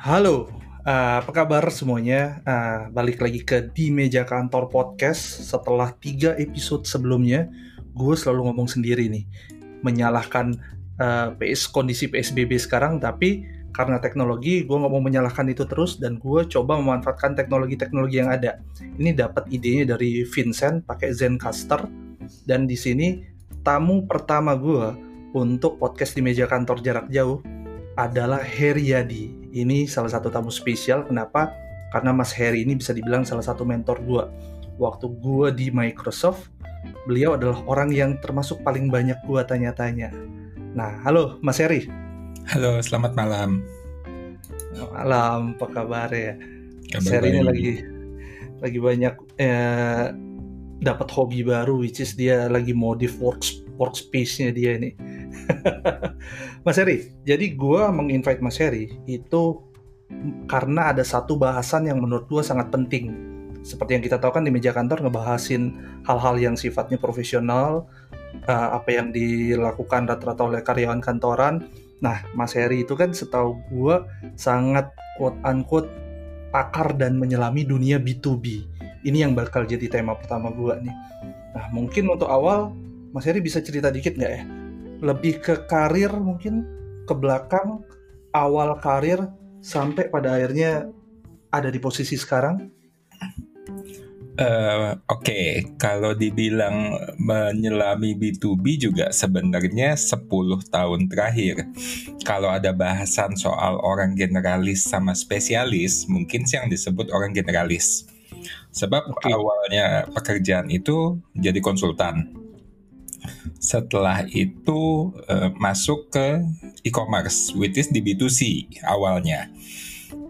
Halo, uh, apa kabar semuanya? Uh, balik lagi ke di meja kantor podcast. Setelah tiga episode sebelumnya, gue selalu ngomong sendiri nih, menyalahkan uh, PS kondisi PSBB sekarang. Tapi karena teknologi, gue nggak mau menyalahkan itu terus dan gue coba memanfaatkan teknologi-teknologi yang ada. Ini dapat idenya dari Vincent pakai Zencaster dan di sini tamu pertama gue untuk podcast di meja kantor jarak jauh adalah Heriadi ini salah satu tamu spesial. Kenapa? Karena Mas Harry ini bisa dibilang salah satu mentor gue. Waktu gue di Microsoft, beliau adalah orang yang termasuk paling banyak gue tanya-tanya. Nah, halo Mas Harry. Halo, selamat malam. Malam, apa kabar ya? Kabar Mas Harry ini lagi lagi banyak eh, dapat hobi baru, which is dia lagi modif works, workspace-nya dia ini. Mas Heri, jadi gue menginvite Mas Heri itu karena ada satu bahasan yang menurut gue sangat penting. Seperti yang kita tahu kan di meja kantor ngebahasin hal-hal yang sifatnya profesional, uh, apa yang dilakukan rata-rata oleh karyawan kantoran. Nah, Mas Heri itu kan setahu gue sangat quote-unquote pakar dan menyelami dunia B2B. Ini yang bakal jadi tema pertama gue nih. Nah, mungkin untuk awal, Mas Heri bisa cerita dikit nggak ya? Lebih ke karir mungkin ke belakang awal karir sampai pada akhirnya ada di posisi sekarang? Uh, Oke, okay. kalau dibilang menyelami B2B juga sebenarnya 10 tahun terakhir. Kalau ada bahasan soal orang generalis sama spesialis, mungkin sih yang disebut orang generalis. Sebab okay. awalnya pekerjaan itu jadi konsultan setelah itu uh, masuk ke e-commerce, which is di B2C awalnya.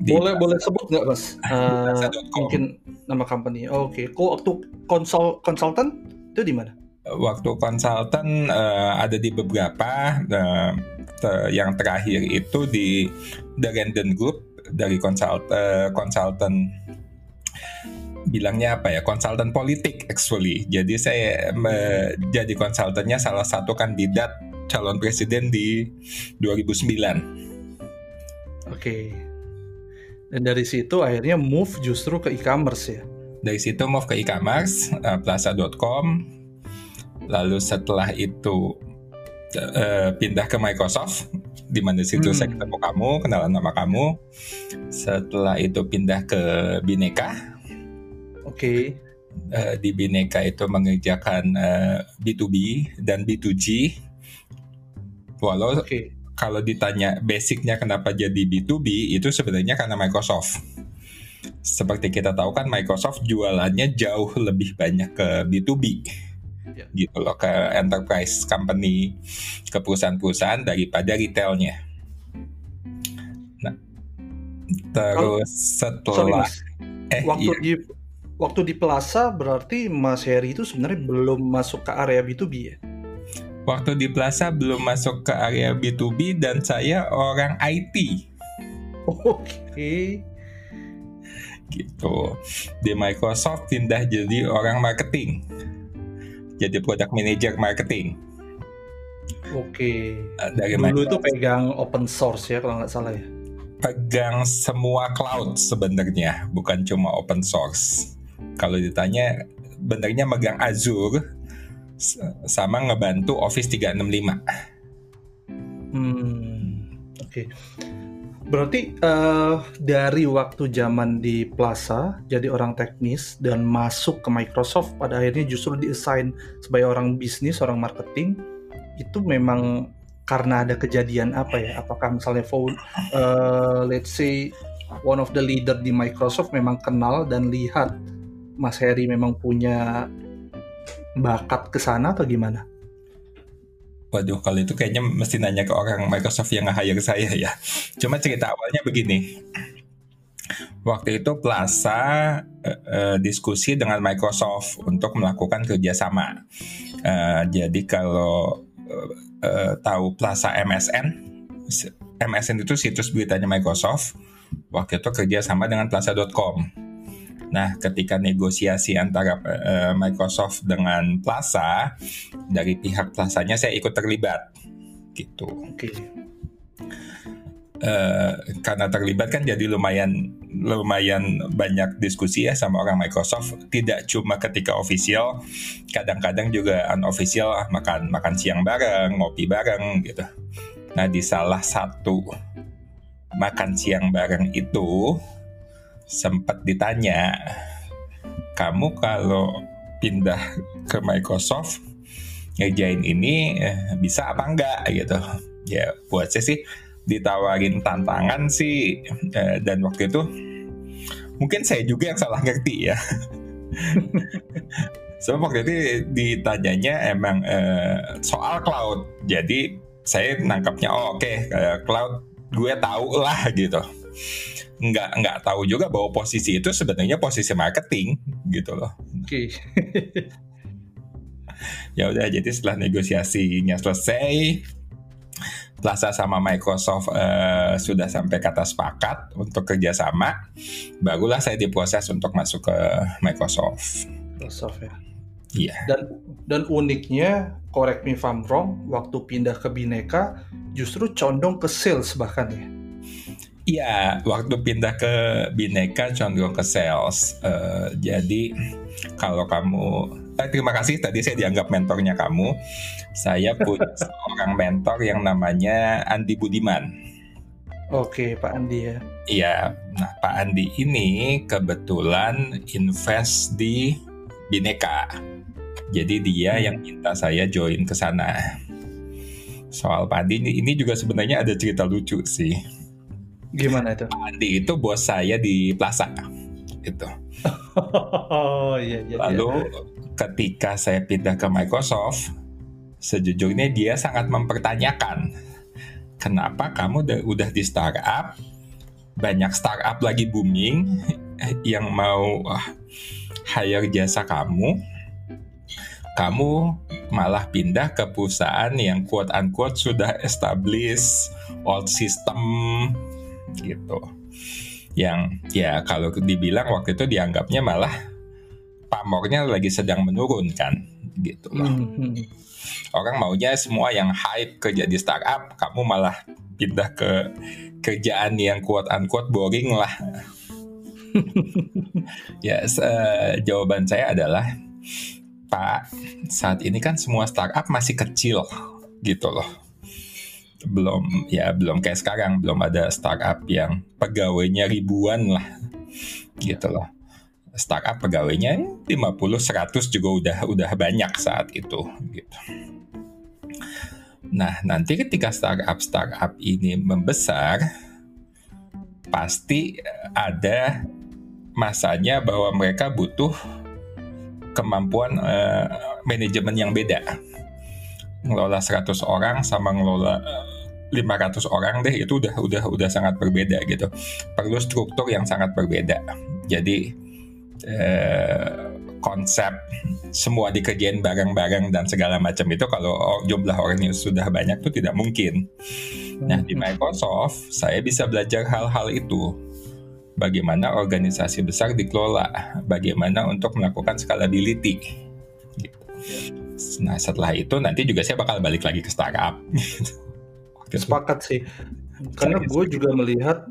Di boleh boleh sebut nggak mas? Uh, mungkin nama company. Oh, Oke, okay. kok waktu konsul konsultan itu di mana? Waktu konsultan uh, ada di beberapa. Uh, te yang terakhir itu di The Random Group dari konsult uh, konsultan bilangnya apa ya konsultan politik actually. Jadi saya menjadi konsultannya salah satu kandidat calon presiden di 2009. Oke. Dan dari situ akhirnya move justru ke e-commerce ya. Dari situ move ke e-commerce uh, plaza.com. Lalu setelah itu uh, pindah ke Microsoft di mana situ hmm. saya ketemu kamu, kenalan nama kamu. Setelah itu pindah ke Bineka Oke. Okay. Uh, di Bineka itu mengerjakan uh, eh, B2B dan B2G. Walau okay. kalau ditanya basicnya kenapa jadi B2B itu sebenarnya karena Microsoft. Seperti kita tahu kan Microsoft jualannya jauh lebih banyak ke B2B. Yeah. gitu loh ke enterprise company ke perusahaan-perusahaan daripada retailnya. Nah, terus setelah sorry, eh waktu iya. di waktu di Plaza berarti Mas Heri itu sebenarnya belum masuk ke area B2B ya? Waktu di Plaza belum masuk ke area B2B dan saya orang IT. Oke. Okay. Gitu. Di Microsoft pindah jadi orang marketing. Jadi product manager marketing. Oke. Okay. Dari Dulu itu pegang open source ya kalau nggak salah ya pegang semua cloud sebenarnya, bukan cuma open source kalau ditanya benarnya megang Azure sama ngebantu Office 365. Hmm, oke. Okay. Berarti uh, dari waktu zaman di Plaza jadi orang teknis dan masuk ke Microsoft pada akhirnya justru diassign sebagai orang bisnis, orang marketing itu memang karena ada kejadian apa ya? Apakah misalnya uh, let's say one of the leader di Microsoft memang kenal dan lihat Mas Heri memang punya bakat ke sana atau gimana? Waduh, kalau itu kayaknya mesti nanya ke orang Microsoft yang nge-hire saya ya. Cuma cerita awalnya begini. Waktu itu Plaza uh, diskusi dengan Microsoft untuk melakukan kerjasama. Uh, jadi kalau tahu Plaza MSN, MSN itu situs beritanya Microsoft. Waktu itu kerjasama dengan Plaza.com Nah, ketika negosiasi antara uh, Microsoft dengan Plaza, dari pihak Plasanya saya ikut terlibat, gitu. Oke. Okay. uh, karena terlibat kan jadi lumayan lumayan banyak diskusi ya sama orang Microsoft tidak cuma ketika official kadang-kadang juga unofficial makan makan siang bareng ngopi bareng gitu nah di salah satu makan siang bareng itu sempat ditanya kamu kalau pindah ke Microsoft ngejain ini eh, bisa apa enggak gitu ya buat saya sih ditawarin tantangan sih eh, dan waktu itu mungkin saya juga yang salah ngerti ya. Sebab so, waktu itu ditanyanya emang eh, soal cloud. Jadi saya nangkapnya oh oke okay, cloud gue tahu lah gitu. Nggak nggak tahu juga bahwa posisi itu sebenarnya posisi marketing gitu loh. Oke. Okay. ya udah jadi setelah negosiasinya selesai Plaza sama Microsoft uh, sudah sampai kata sepakat untuk kerjasama, barulah saya diproses untuk masuk ke Microsoft. Microsoft ya. Iya. Dan dan uniknya, correct me if I'm wrong, waktu pindah ke Bineka justru condong ke sales bahkan ya. Iya, waktu pindah ke Bineka condong ke sales. Uh, jadi kalau kamu Eh, terima kasih tadi saya dianggap mentornya kamu. Saya punya seorang mentor yang namanya Andi Budiman. Oke, Pak Andi ya. Iya, nah Pak Andi ini kebetulan invest di Bineka. Jadi dia hmm. yang minta saya join ke sana. Soal Pak Andi ini, ini juga sebenarnya ada cerita lucu sih. Gimana itu? Andi itu bos saya di Plaza. Itu. oh iya iya. Lalu iya ketika saya pindah ke Microsoft, sejujurnya dia sangat mempertanyakan, kenapa kamu udah, udah di startup, banyak startup lagi booming yang mau hire jasa kamu, kamu malah pindah ke perusahaan yang quote unquote sudah establish old system gitu. Yang ya kalau dibilang waktu itu dianggapnya malah pamornya lagi sedang menurun kan gitu loh. Mm -hmm. Orang maunya semua yang hype kerja di startup, kamu malah pindah ke kerjaan yang quote unquote boring lah. ya, yes, uh, jawaban saya adalah Pak, saat ini kan semua startup masih kecil gitu loh. Belum ya belum kayak sekarang, belum ada startup yang pegawainya ribuan lah. Gitu loh startup pegawainya 50 100 juga udah udah banyak saat itu gitu. Nah, nanti ketika startup startup ini membesar pasti ada masanya bahwa mereka butuh kemampuan uh, manajemen yang beda. Ngelola 100 orang sama ngelola 500 eh, orang deh itu udah udah udah sangat berbeda gitu. Perlu struktur yang sangat berbeda. Jadi Eh, konsep semua dikerjain bareng-bareng dan segala macam itu kalau jumlah orangnya sudah banyak itu tidak mungkin. Nah di hmm. Microsoft saya bisa belajar hal-hal itu. Bagaimana organisasi besar dikelola, bagaimana untuk melakukan scalability. Gitu. Nah setelah itu nanti juga saya bakal balik lagi ke startup. Sepakat sih, karena gue juga melihat,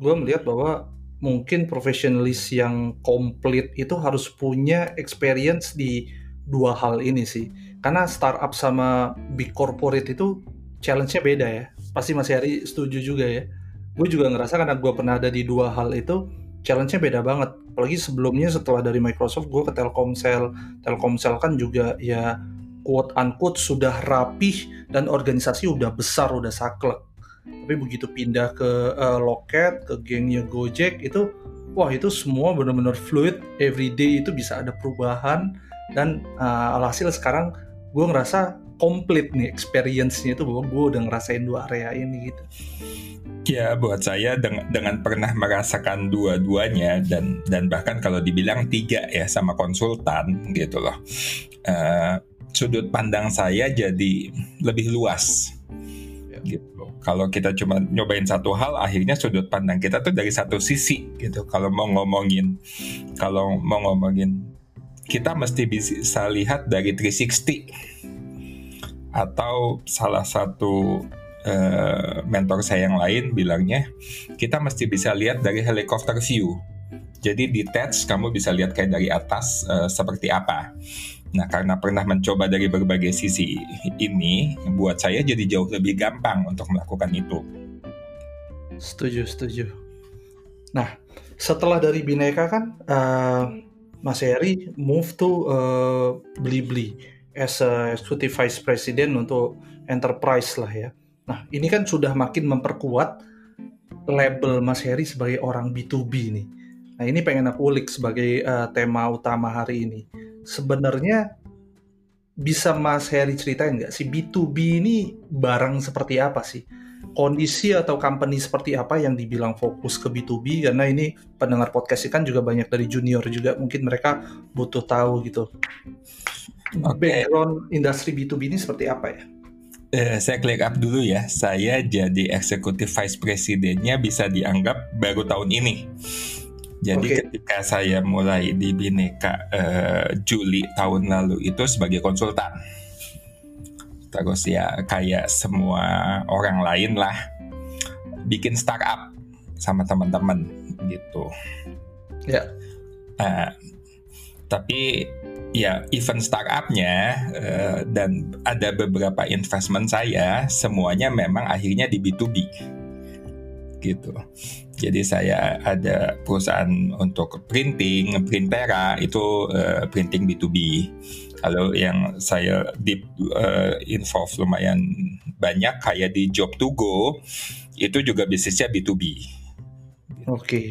gue melihat bahwa mungkin profesionalis yang komplit itu harus punya experience di dua hal ini sih. Karena startup sama big corporate itu challenge-nya beda ya. Pasti Mas Heri setuju juga ya. Gue juga ngerasa karena gue pernah ada di dua hal itu, challenge-nya beda banget. Apalagi sebelumnya setelah dari Microsoft, gue ke Telkomsel. Telkomsel kan juga ya quote unquote sudah rapih dan organisasi udah besar, udah saklek tapi begitu pindah ke uh, loket ke gengnya Gojek itu wah itu semua benar-benar fluid everyday itu bisa ada perubahan dan uh, alhasil sekarang gue ngerasa komplit nih experience-nya itu bahwa gue udah ngerasain dua area ini gitu. Ya buat saya dengan, dengan pernah merasakan dua-duanya dan dan bahkan kalau dibilang tiga ya sama konsultan gitu loh. Uh, sudut pandang saya jadi lebih luas gitu. Kalau kita cuma nyobain satu hal, akhirnya sudut pandang kita tuh dari satu sisi gitu. Kalau mau ngomongin, kalau mau ngomongin, kita mesti bisa lihat dari 360 atau salah satu uh, mentor saya yang lain bilangnya kita mesti bisa lihat dari helicopter view. Jadi detach kamu bisa lihat kayak dari atas uh, seperti apa. Nah, karena pernah mencoba dari berbagai sisi ini, buat saya jadi jauh lebih gampang untuk melakukan itu. Setuju, setuju. Nah, setelah dari Bineka kan, uh, Mas Heri move to uh, Blibli as a executive vice president untuk enterprise lah ya. Nah, ini kan sudah makin memperkuat label Mas Heri sebagai orang B2B nih. Nah, ini pengen aku ulik sebagai uh, tema utama hari ini sebenarnya bisa Mas Heri ceritain nggak sih B2B ini barang seperti apa sih? Kondisi atau company seperti apa yang dibilang fokus ke B2B? Karena ini pendengar podcast kan juga banyak dari junior juga, mungkin mereka butuh tahu gitu. Okay. Background industri B2B ini seperti apa ya? Uh, saya klik up dulu ya. Saya jadi eksekutif vice presidennya bisa dianggap baru tahun ini. Jadi okay. ketika saya mulai di Bineka uh, Juli tahun lalu itu sebagai konsultan. Terus ya kayak semua orang lain lah bikin startup sama teman-teman gitu. Ya. Uh, tapi ya event startupnya uh, dan ada beberapa investment saya semuanya memang akhirnya di B2B gitu. Jadi saya ada perusahaan untuk printing, printera itu uh, printing B2B. Kalau yang saya deep uh, involve lumayan banyak kayak di Job to Go itu juga bisnisnya B2B. Oke. Okay.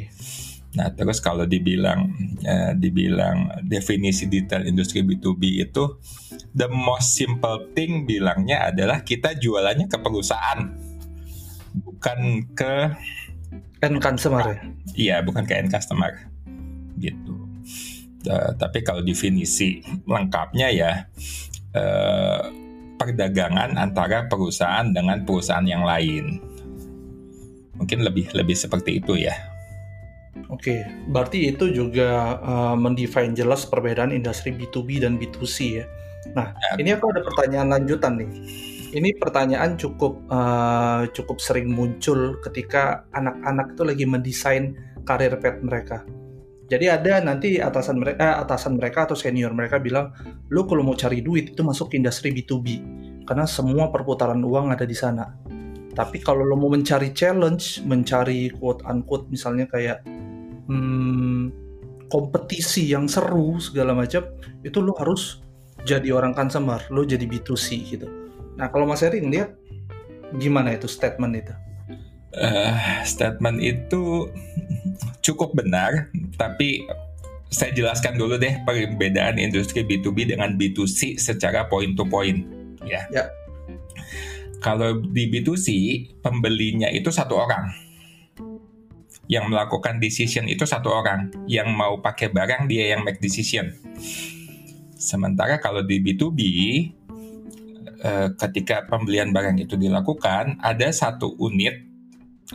Nah, terus kalau dibilang uh, dibilang definisi detail industri B2B itu the most simple thing bilangnya adalah kita jualannya ke perusahaan bukan ke end customer ya? Iya, bukan ke end customer gitu. Uh, tapi kalau definisi lengkapnya ya uh, perdagangan antara perusahaan dengan perusahaan yang lain. Mungkin lebih lebih seperti itu ya. Oke, berarti itu juga uh, mendefine jelas perbedaan industri B2B dan B2C ya. Nah, ya, ini aku ada pertanyaan lanjutan nih ini pertanyaan cukup uh, cukup sering muncul ketika anak-anak itu lagi mendesain karir pet mereka. Jadi ada nanti atasan mereka, eh, atasan mereka atau senior mereka bilang, lu kalau mau cari duit itu masuk industri B2B karena semua perputaran uang ada di sana. Tapi kalau lo mau mencari challenge, mencari quote unquote misalnya kayak hmm, kompetisi yang seru segala macam, itu lo harus jadi orang consumer, lo jadi B2C gitu. Nah, kalau Mas Eri ngeliat gimana itu statement itu? Uh, statement itu cukup benar, tapi saya jelaskan dulu deh perbedaan industri B2B dengan B2C secara point to point, ya. ya. Kalau di B2C, pembelinya itu satu orang. Yang melakukan decision itu satu orang. Yang mau pakai barang, dia yang make decision. Sementara kalau di B2B, Eh, ketika pembelian barang itu dilakukan, ada satu unit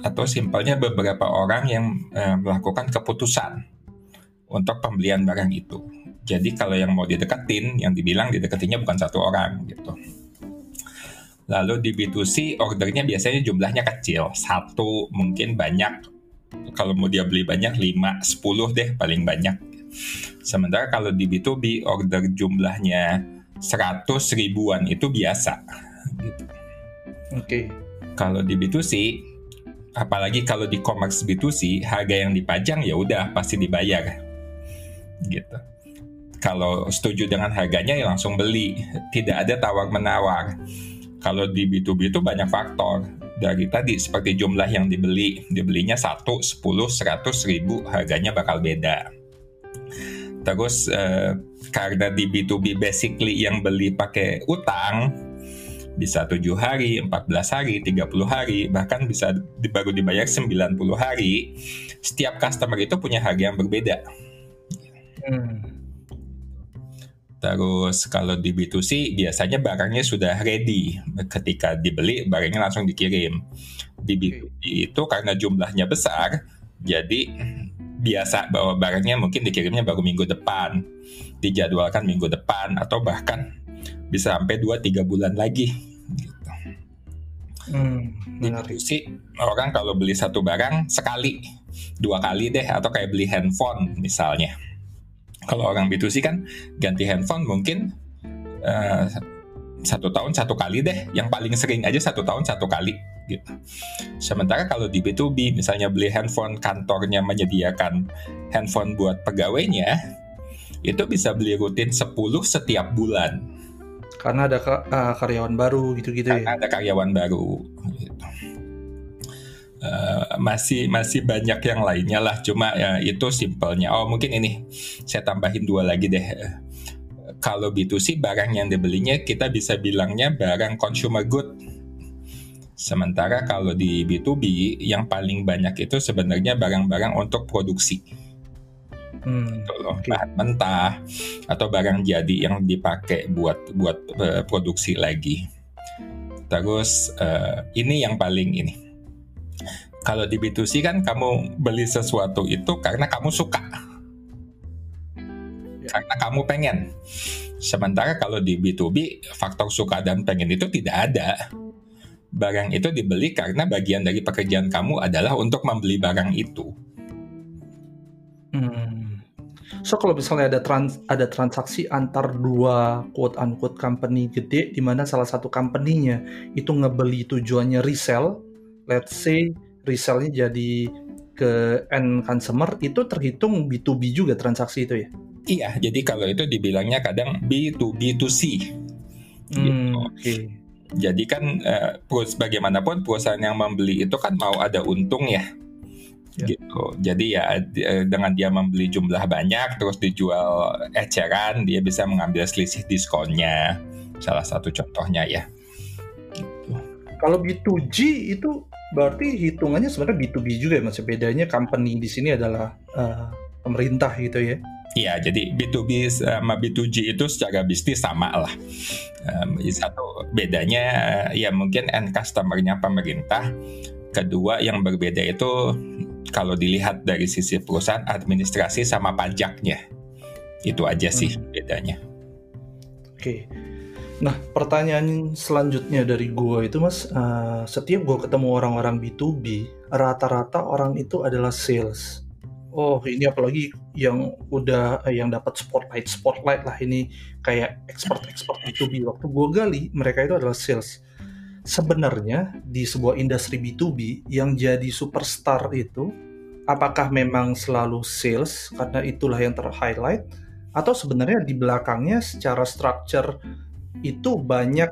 atau simpelnya beberapa orang yang uh, melakukan keputusan untuk pembelian barang itu. Jadi kalau yang mau dideketin, yang dibilang dideketinnya bukan satu orang gitu. Lalu di B2C ordernya biasanya jumlahnya kecil, satu mungkin banyak. Kalau mau dia beli banyak, 5, 10 deh paling banyak. Sementara kalau di B2B order jumlahnya 100 ribuan itu biasa gitu. Oke. Okay. Kalau di B2C apalagi kalau di commerce B2C harga yang dipajang ya udah pasti dibayar. Gitu. Kalau setuju dengan harganya ya langsung beli, tidak ada tawar-menawar. Kalau di B2B itu banyak faktor. Dari tadi seperti jumlah yang dibeli, dibelinya 1, 10, 100 ribu, harganya bakal beda Terus uh, karena di B2B basically yang beli pakai utang bisa tujuh hari, 14 hari, 30 hari, bahkan bisa baru dibayar 90 hari. Setiap customer itu punya harga yang berbeda. Hmm. Terus kalau di B2C biasanya barangnya sudah ready. Ketika dibeli barangnya langsung dikirim. Di B2B itu karena jumlahnya besar, jadi biasa bahwa barangnya mungkin dikirimnya baru minggu depan, dijadwalkan minggu depan atau bahkan bisa sampai 2-3 bulan lagi. Gitu. Hmm, di B2C orang kalau beli satu barang sekali, dua kali deh atau kayak beli handphone misalnya. Kalau orang B2C kan ganti handphone mungkin uh, satu tahun satu kali deh, yang paling sering aja satu tahun satu kali gitu. Sementara kalau di B2B misalnya beli handphone kantornya menyediakan handphone buat pegawainya, itu bisa beli rutin 10 setiap bulan. Karena ada uh, karyawan baru gitu-gitu ya. Karena ada karyawan baru gitu. Uh, masih masih banyak yang lainnya lah cuma ya itu simpelnya oh mungkin ini saya tambahin dua lagi deh kalau B2C barang yang dibelinya kita bisa bilangnya barang consumer good Sementara kalau di B2B yang paling banyak itu sebenarnya barang-barang untuk produksi. Hmm, gitu loh, okay. bahan mentah atau barang jadi yang dipakai buat buat uh, produksi lagi. Terus uh, ini yang paling ini. Kalau di B2C kan kamu beli sesuatu itu karena kamu suka. Ya. Karena kamu pengen. Sementara kalau di B2B faktor suka dan pengen itu tidak ada barang itu dibeli karena bagian dari pekerjaan kamu adalah untuk membeli barang itu. Hmm. So kalau misalnya ada trans ada transaksi antar dua quote unquote company gede di mana salah satu company-nya itu ngebeli tujuannya resell, let's say resellnya jadi ke end consumer itu terhitung B2B juga transaksi itu ya? Iya, jadi kalau itu dibilangnya kadang B2B2C. Hmm, gitu. Oke. Okay jadi kan uh, bagaimanapun perusahaan yang membeli itu kan mau ada untung ya. ya. gitu. Jadi ya eh, dengan dia membeli jumlah banyak terus dijual eceran dia bisa mengambil selisih diskonnya. Salah satu contohnya ya. Gitu. Kalau B2G itu berarti hitungannya sebenarnya B2B juga ya Mas. Bedanya company di sini adalah uh, pemerintah gitu ya. Iya, jadi B2B sama B2G itu secara bisnis sama lah. Um, satu bedanya ya mungkin end customer-nya pemerintah. Kedua yang berbeda itu kalau dilihat dari sisi perusahaan administrasi sama pajaknya. Itu aja sih hmm. bedanya. Oke. Nah, pertanyaan selanjutnya dari gue itu Mas, uh, setiap gue ketemu orang-orang B2B, rata-rata orang itu adalah sales. Oh. Ini apalagi yang udah eh, yang dapat spotlight spotlight lah. Ini kayak expert expert B2B waktu gue gali mereka itu adalah sales. Sebenarnya di sebuah industri B2B yang jadi superstar itu apakah memang selalu sales karena itulah yang ter-highlight? Atau sebenarnya di belakangnya secara structure itu banyak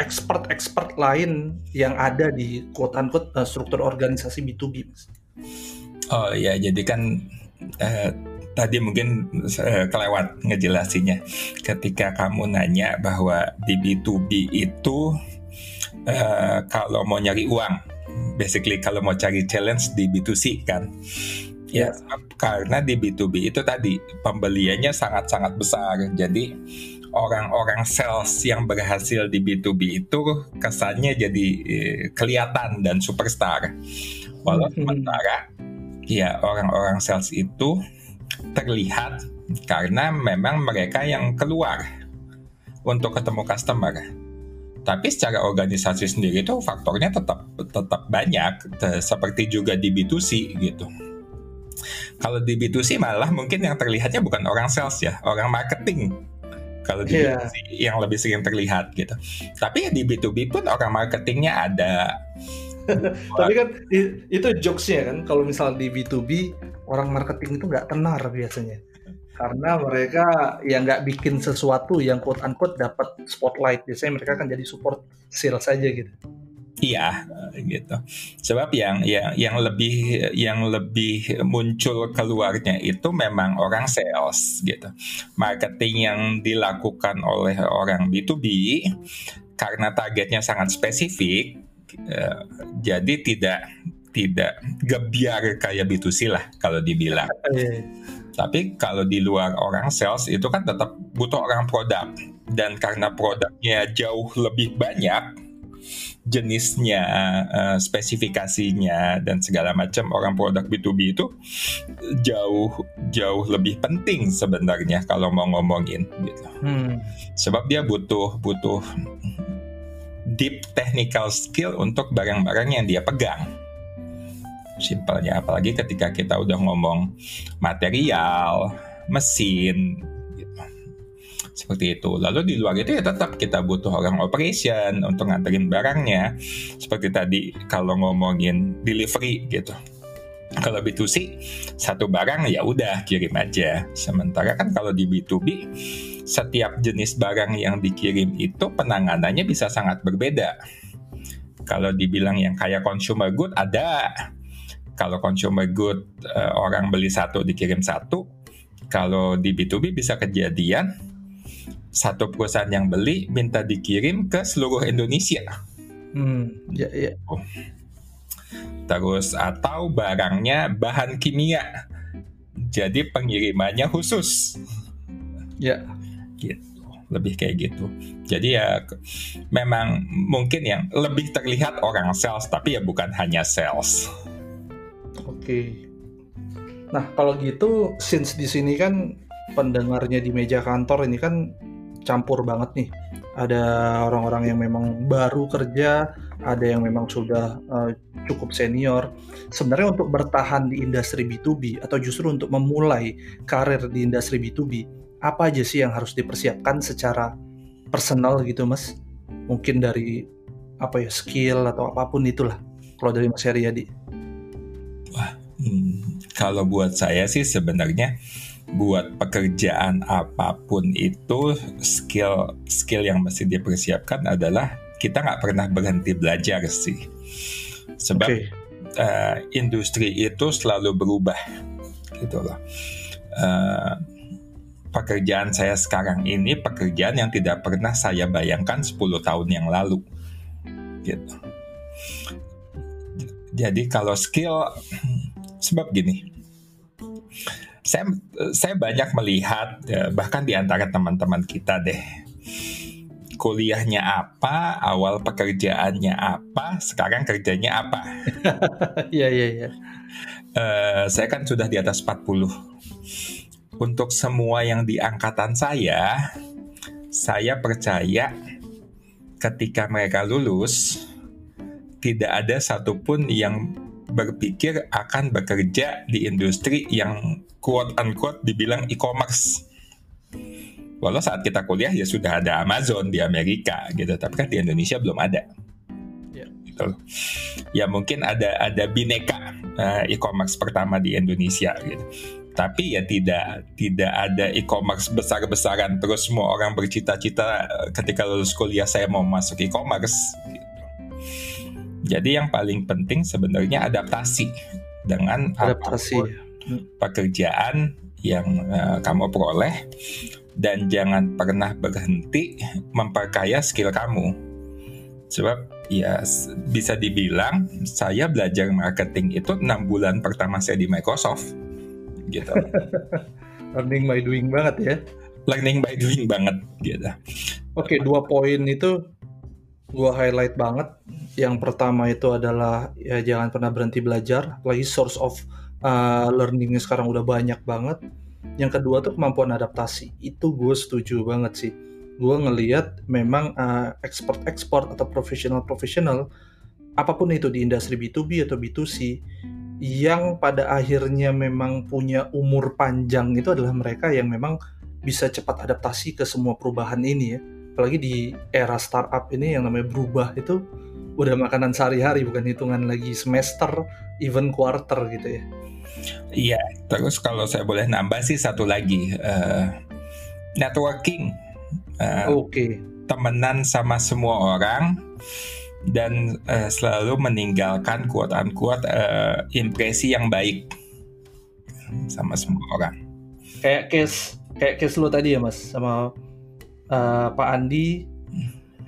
expert-expert lain yang ada di quote unquote uh, struktur organisasi B2B Oh ya, jadi kan uh, tadi mungkin uh, kelewat ngejelasinnya. Ketika kamu nanya bahwa di B2B itu uh, kalau mau nyari uang, basically kalau mau cari challenge di B2C kan. Ya, ya, karena di B2B itu tadi pembeliannya sangat-sangat besar. Jadi orang-orang sales yang berhasil di B2B itu kesannya jadi kelihatan dan superstar. Walau hmm. sementara ya orang-orang sales itu terlihat karena memang mereka yang keluar untuk ketemu customer. Tapi secara organisasi sendiri itu faktornya tetap tetap banyak seperti juga di B2C gitu. Kalau di B2C malah mungkin yang terlihatnya bukan orang sales ya, orang marketing. Kalau di yeah. B2C yang lebih sering terlihat gitu. Tapi di B2B pun orang marketingnya ada, tapi kan itu jokesnya kan kalau misal di B2B orang marketing itu nggak tenar biasanya karena mereka ya nggak bikin sesuatu yang quote unquote dapat spotlight biasanya mereka kan jadi support sales saja gitu Iya, gitu. Sebab yang yang yang lebih yang lebih muncul keluarnya itu memang orang sales gitu. Marketing yang dilakukan oleh orang B2B karena targetnya sangat spesifik, Uh, jadi tidak tidak gebiar kayak B2C lah kalau dibilang. Iya. Tapi kalau di luar orang sales itu kan tetap butuh orang produk dan karena produknya jauh lebih banyak jenisnya, uh, spesifikasinya dan segala macam orang produk B2B itu jauh jauh lebih penting sebenarnya kalau mau ngomongin gitu. Hmm. Sebab dia butuh butuh deep technical skill untuk barang-barang yang dia pegang. Simpelnya, apalagi ketika kita udah ngomong material, mesin. Seperti itu. Lalu di luar itu ya tetap kita butuh orang operation untuk nganterin barangnya. Seperti tadi kalau ngomongin delivery gitu. Kalau B2C satu barang ya udah kirim aja. Sementara kan kalau di B2B setiap jenis barang yang dikirim itu penanganannya bisa sangat berbeda. Kalau dibilang yang kayak consumer good ada. Kalau consumer good uh, orang beli satu dikirim satu. Kalau di B2B bisa kejadian satu perusahaan yang beli minta dikirim ke seluruh Indonesia. Hmm, ya, ya. Oh terus atau barangnya bahan kimia. Jadi pengirimannya khusus. Ya. Gitu. Lebih kayak gitu. Jadi ya memang mungkin yang lebih terlihat orang sales tapi ya bukan hanya sales. Oke. Nah, kalau gitu since di sini kan pendengarnya di meja kantor ini kan campur banget nih. Ada orang-orang yang memang baru kerja, ada yang memang sudah uh, cukup senior. Sebenarnya untuk bertahan di industri B2B atau justru untuk memulai karir di industri B2B, apa aja sih yang harus dipersiapkan secara personal gitu, Mas? Mungkin dari apa ya skill atau apa pun itulah. Kalau dari Mas Heriadi. Wah, hmm, kalau buat saya sih sebenarnya buat pekerjaan apa pun itu skill skill yang mesti dipersiapkan adalah kita nggak pernah berhenti belajar sih. Sebab okay. uh, eh, industri itu selalu berubah, gitu loh. Uh, pekerjaan saya sekarang ini pekerjaan yang tidak pernah saya bayangkan 10 tahun yang lalu, gitu. Jadi kalau skill, sebab gini, saya saya banyak melihat eh, bahkan di antara teman-teman kita deh kuliahnya apa, awal pekerjaannya apa, sekarang kerjanya apa. Iya, iya, iya. Uh, saya kan sudah di atas 40. Untuk semua yang di angkatan saya, saya percaya ketika mereka lulus, tidak ada satupun yang berpikir akan bekerja di industri yang quote unquote dibilang e-commerce Walau saat kita kuliah ya sudah ada Amazon di Amerika gitu, tapi kan di Indonesia belum ada. Ya. Gitu. Ya mungkin ada ada bineka uh, e-commerce pertama di Indonesia gitu. Tapi ya tidak tidak ada e-commerce besar-besaran terus semua orang bercita-cita eh, ketika lulus kuliah saya mau masuk e-commerce. Gitu. Jadi yang paling penting sebenarnya adaptasi dengan adaptasi pekerjaan yang uh, kamu peroleh dan jangan pernah berhenti memperkaya skill kamu. Sebab ya bisa dibilang saya belajar marketing itu enam bulan pertama saya di Microsoft. Gitu. Learning by doing banget ya. Learning by doing banget gitu. Oke, okay, dua poin itu gua highlight banget. Yang pertama itu adalah ya jangan pernah berhenti belajar, apalagi source of uh, learningnya sekarang udah banyak banget yang kedua tuh kemampuan adaptasi. Itu gue setuju banget sih. Gue ngeliat memang uh, ekspor-ekspor atau profesional-profesional apa pun itu di industri B2B atau B2C yang pada akhirnya memang punya umur panjang itu adalah mereka yang memang bisa cepat adaptasi ke semua perubahan ini ya. Apalagi di era startup ini yang namanya berubah itu udah makanan sehari-hari bukan hitungan lagi semester, even quarter gitu ya. Iya, terus kalau saya boleh nambah sih satu lagi uh, networking. Uh, Oke. Okay. Temenan sama semua orang dan uh, selalu meninggalkan quote unquote uh, impresi yang baik sama semua orang. Kayak case kayak case lo tadi ya mas sama uh, Pak Andi.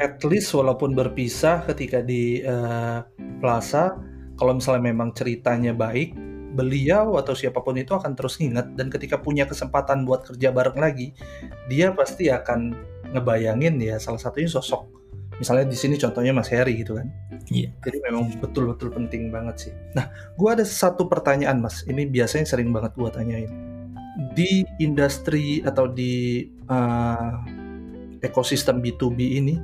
At least walaupun berpisah ketika di uh, Plaza, kalau misalnya memang ceritanya baik, beliau atau siapa pun itu akan terus ingat dan ketika punya kesempatan buat kerja bareng lagi dia pasti akan ngebayangin ya salah satunya sosok. Misalnya di sini contohnya Mas Heri gitu kan. Iya. Jadi memang betul-betul penting banget sih. Nah gue ada satu pertanyaan Mas. Ini biasanya sering banget gue tanyain. Di industri atau di uh, ekosistem B2B ini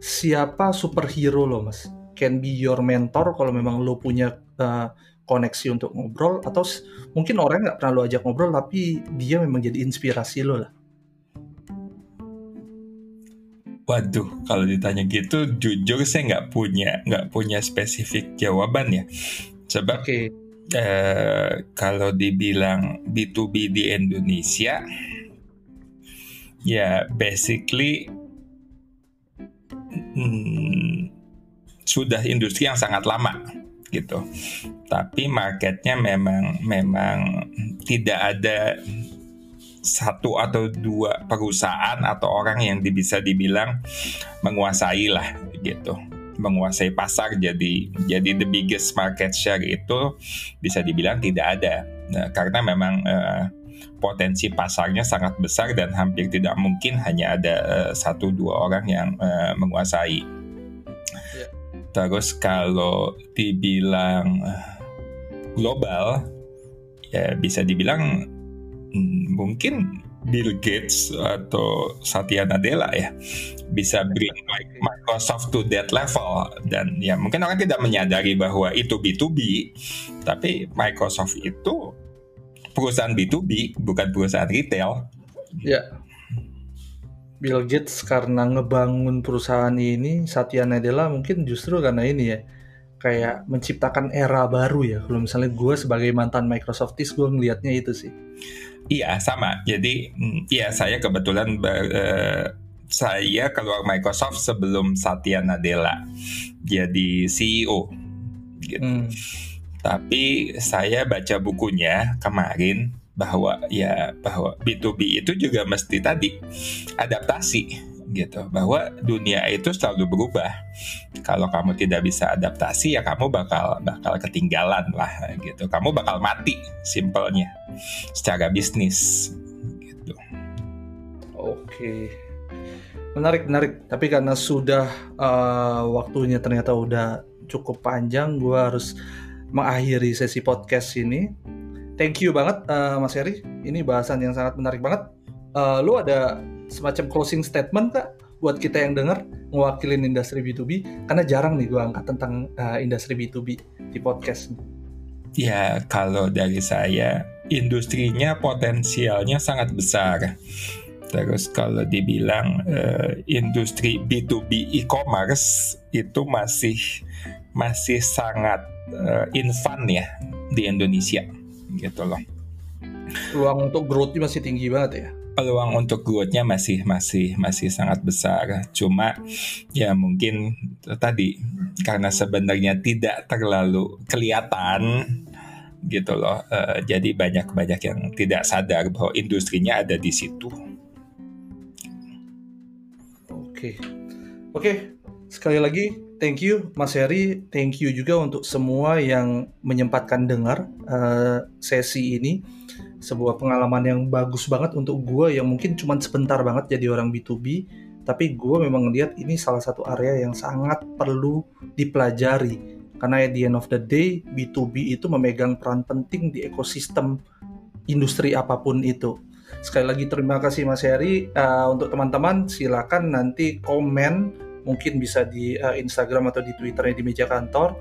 siapa superhero lo mas can be your mentor kalau memang lo punya uh, koneksi untuk ngobrol atau mungkin orang nggak pernah lo ajak ngobrol tapi dia memang jadi inspirasi lo lah Waduh, kalau ditanya gitu, jujur saya nggak punya nggak punya spesifik jawaban ya. Coba okay. eh, kalau dibilang B2B di Indonesia, ya basically hmm, sudah industri yang sangat lama gitu. Tapi marketnya memang memang tidak ada satu atau dua perusahaan atau orang yang bisa dibilang menguasai lah gitu menguasai pasar jadi jadi the biggest market share itu bisa dibilang tidak ada nah, karena memang uh, potensi pasarnya sangat besar dan hampir tidak mungkin hanya ada uh, satu dua orang yang uh, menguasai yeah. terus kalau dibilang global ya bisa dibilang Hmm, mungkin Bill Gates atau Satya Nadella ya bisa bring Microsoft to that level dan ya mungkin orang tidak menyadari bahwa itu B2B tapi Microsoft itu perusahaan B2B bukan perusahaan retail. Ya. Bill Gates karena ngebangun perusahaan ini Satya Nadella mungkin justru karena ini ya kayak menciptakan era baru ya kalau misalnya gue sebagai mantan Microsoftis gue ngelihatnya itu sih Iya sama. Jadi mm, iya saya kebetulan uh, saya keluar Microsoft sebelum Satya Nadella jadi CEO. Gitu. Hmm. Tapi saya baca bukunya kemarin bahwa ya bahwa B2B itu juga mesti tadi adaptasi gitu. Bahwa dunia itu selalu berubah. Kalau kamu tidak bisa adaptasi ya kamu bakal bakal ketinggalan lah gitu. Kamu bakal mati simpelnya secara bisnis gitu. Oke. Menarik menarik. Tapi karena sudah uh, waktunya ternyata udah cukup panjang gue harus mengakhiri sesi podcast ini thank you banget uh, Mas Heri ini bahasan yang sangat menarik banget uh, lu ada semacam closing statement kak buat kita yang dengar mewakilin industri B2B karena jarang nih gue angkat tentang uh, industri B2B di podcast. Ya kalau dari saya industrinya potensialnya sangat besar. Terus kalau dibilang uh, industri B2B e-commerce itu masih masih sangat uh, infan ya di Indonesia gitu loh. Ruang untuk growth masih tinggi banget ya peluang untuk growth-nya masih masih masih sangat besar. Cuma ya mungkin tadi karena sebenarnya tidak terlalu kelihatan gitu loh. Uh, jadi banyak-banyak yang tidak sadar bahwa industrinya ada di situ. Oke. Oke, sekali lagi thank you Mas Heri, thank you juga untuk semua yang menyempatkan dengar uh, sesi ini. Sebuah pengalaman yang bagus banget untuk gue yang mungkin cuma sebentar banget jadi orang B2B tapi gue memang lihat ini salah satu area yang sangat perlu dipelajari. Karena at the end of the day B2B itu memegang peran penting di ekosistem industri apa pun itu. Sekali lagi terima kasih Mas Heri. Uh, untuk teman-teman silakan nanti komen mungkin bisa di uh, Instagram atau di Twitternya di meja kantor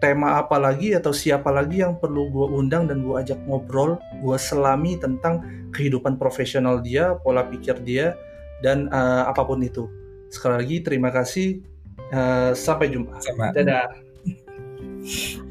tema apa lagi atau siapa lagi yang perlu gue undang dan gue ajak ngobrol, gue selami tentang kehidupan profesional dia, pola pikir dia, dan uh, apa pun itu. Sekali lagi terima kasih, uh, sampai jumpa. Sama. Dadah.